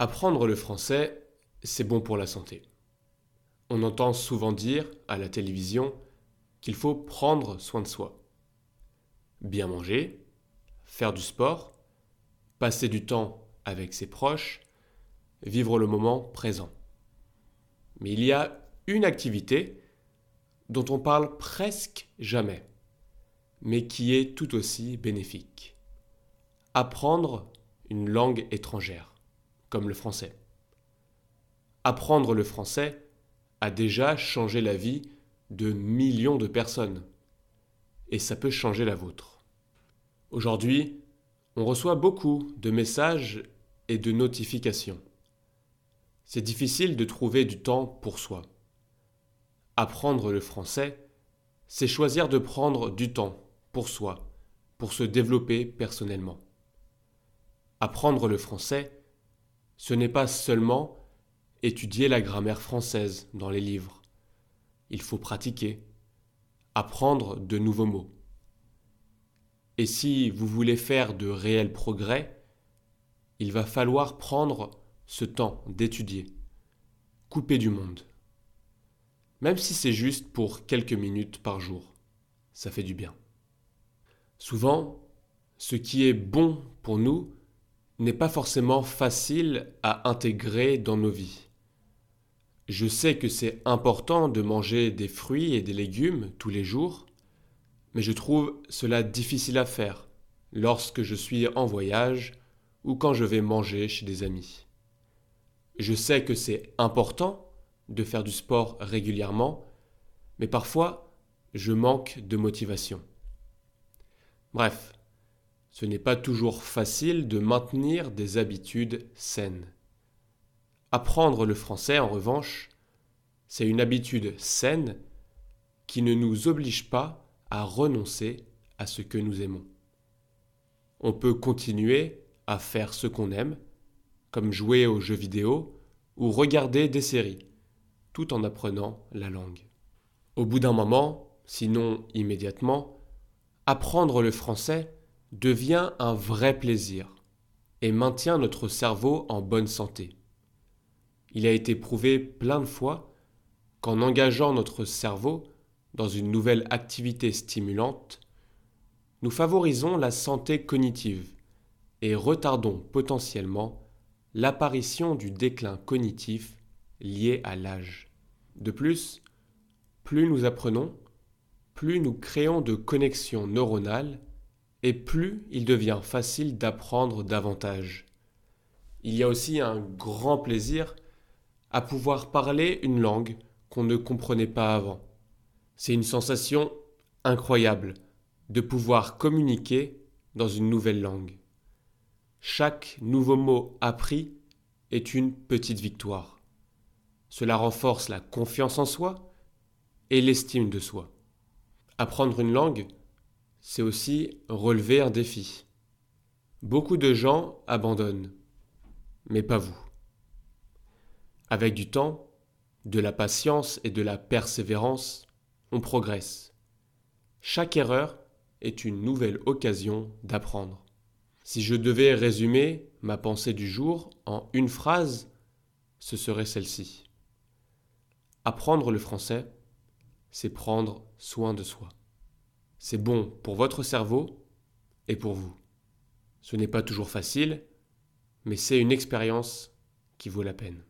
Apprendre le français, c'est bon pour la santé. On entend souvent dire à la télévision qu'il faut prendre soin de soi. Bien manger, faire du sport, passer du temps avec ses proches, vivre le moment présent. Mais il y a une activité dont on parle presque jamais, mais qui est tout aussi bénéfique. Apprendre une langue étrangère comme le français. Apprendre le français a déjà changé la vie de millions de personnes, et ça peut changer la vôtre. Aujourd'hui, on reçoit beaucoup de messages et de notifications. C'est difficile de trouver du temps pour soi. Apprendre le français, c'est choisir de prendre du temps pour soi, pour se développer personnellement. Apprendre le français, ce n'est pas seulement étudier la grammaire française dans les livres. Il faut pratiquer, apprendre de nouveaux mots. Et si vous voulez faire de réels progrès, il va falloir prendre ce temps d'étudier, couper du monde. Même si c'est juste pour quelques minutes par jour, ça fait du bien. Souvent, ce qui est bon pour nous n'est pas forcément facile à intégrer dans nos vies. Je sais que c'est important de manger des fruits et des légumes tous les jours, mais je trouve cela difficile à faire lorsque je suis en voyage ou quand je vais manger chez des amis. Je sais que c'est important de faire du sport régulièrement, mais parfois je manque de motivation. Bref, ce n'est pas toujours facile de maintenir des habitudes saines. Apprendre le français, en revanche, c'est une habitude saine qui ne nous oblige pas à renoncer à ce que nous aimons. On peut continuer à faire ce qu'on aime, comme jouer aux jeux vidéo ou regarder des séries, tout en apprenant la langue. Au bout d'un moment, sinon immédiatement, apprendre le français devient un vrai plaisir et maintient notre cerveau en bonne santé. Il a été prouvé plein de fois qu'en engageant notre cerveau dans une nouvelle activité stimulante, nous favorisons la santé cognitive et retardons potentiellement l'apparition du déclin cognitif lié à l'âge. De plus, plus nous apprenons, plus nous créons de connexions neuronales et plus il devient facile d'apprendre davantage. Il y a aussi un grand plaisir à pouvoir parler une langue qu'on ne comprenait pas avant. C'est une sensation incroyable de pouvoir communiquer dans une nouvelle langue. Chaque nouveau mot appris est une petite victoire. Cela renforce la confiance en soi et l'estime de soi. Apprendre une langue, c'est aussi relever un défi. Beaucoup de gens abandonnent, mais pas vous. Avec du temps, de la patience et de la persévérance, on progresse. Chaque erreur est une nouvelle occasion d'apprendre. Si je devais résumer ma pensée du jour en une phrase, ce serait celle-ci. Apprendre le français, c'est prendre soin de soi. C'est bon pour votre cerveau et pour vous. Ce n'est pas toujours facile, mais c'est une expérience qui vaut la peine.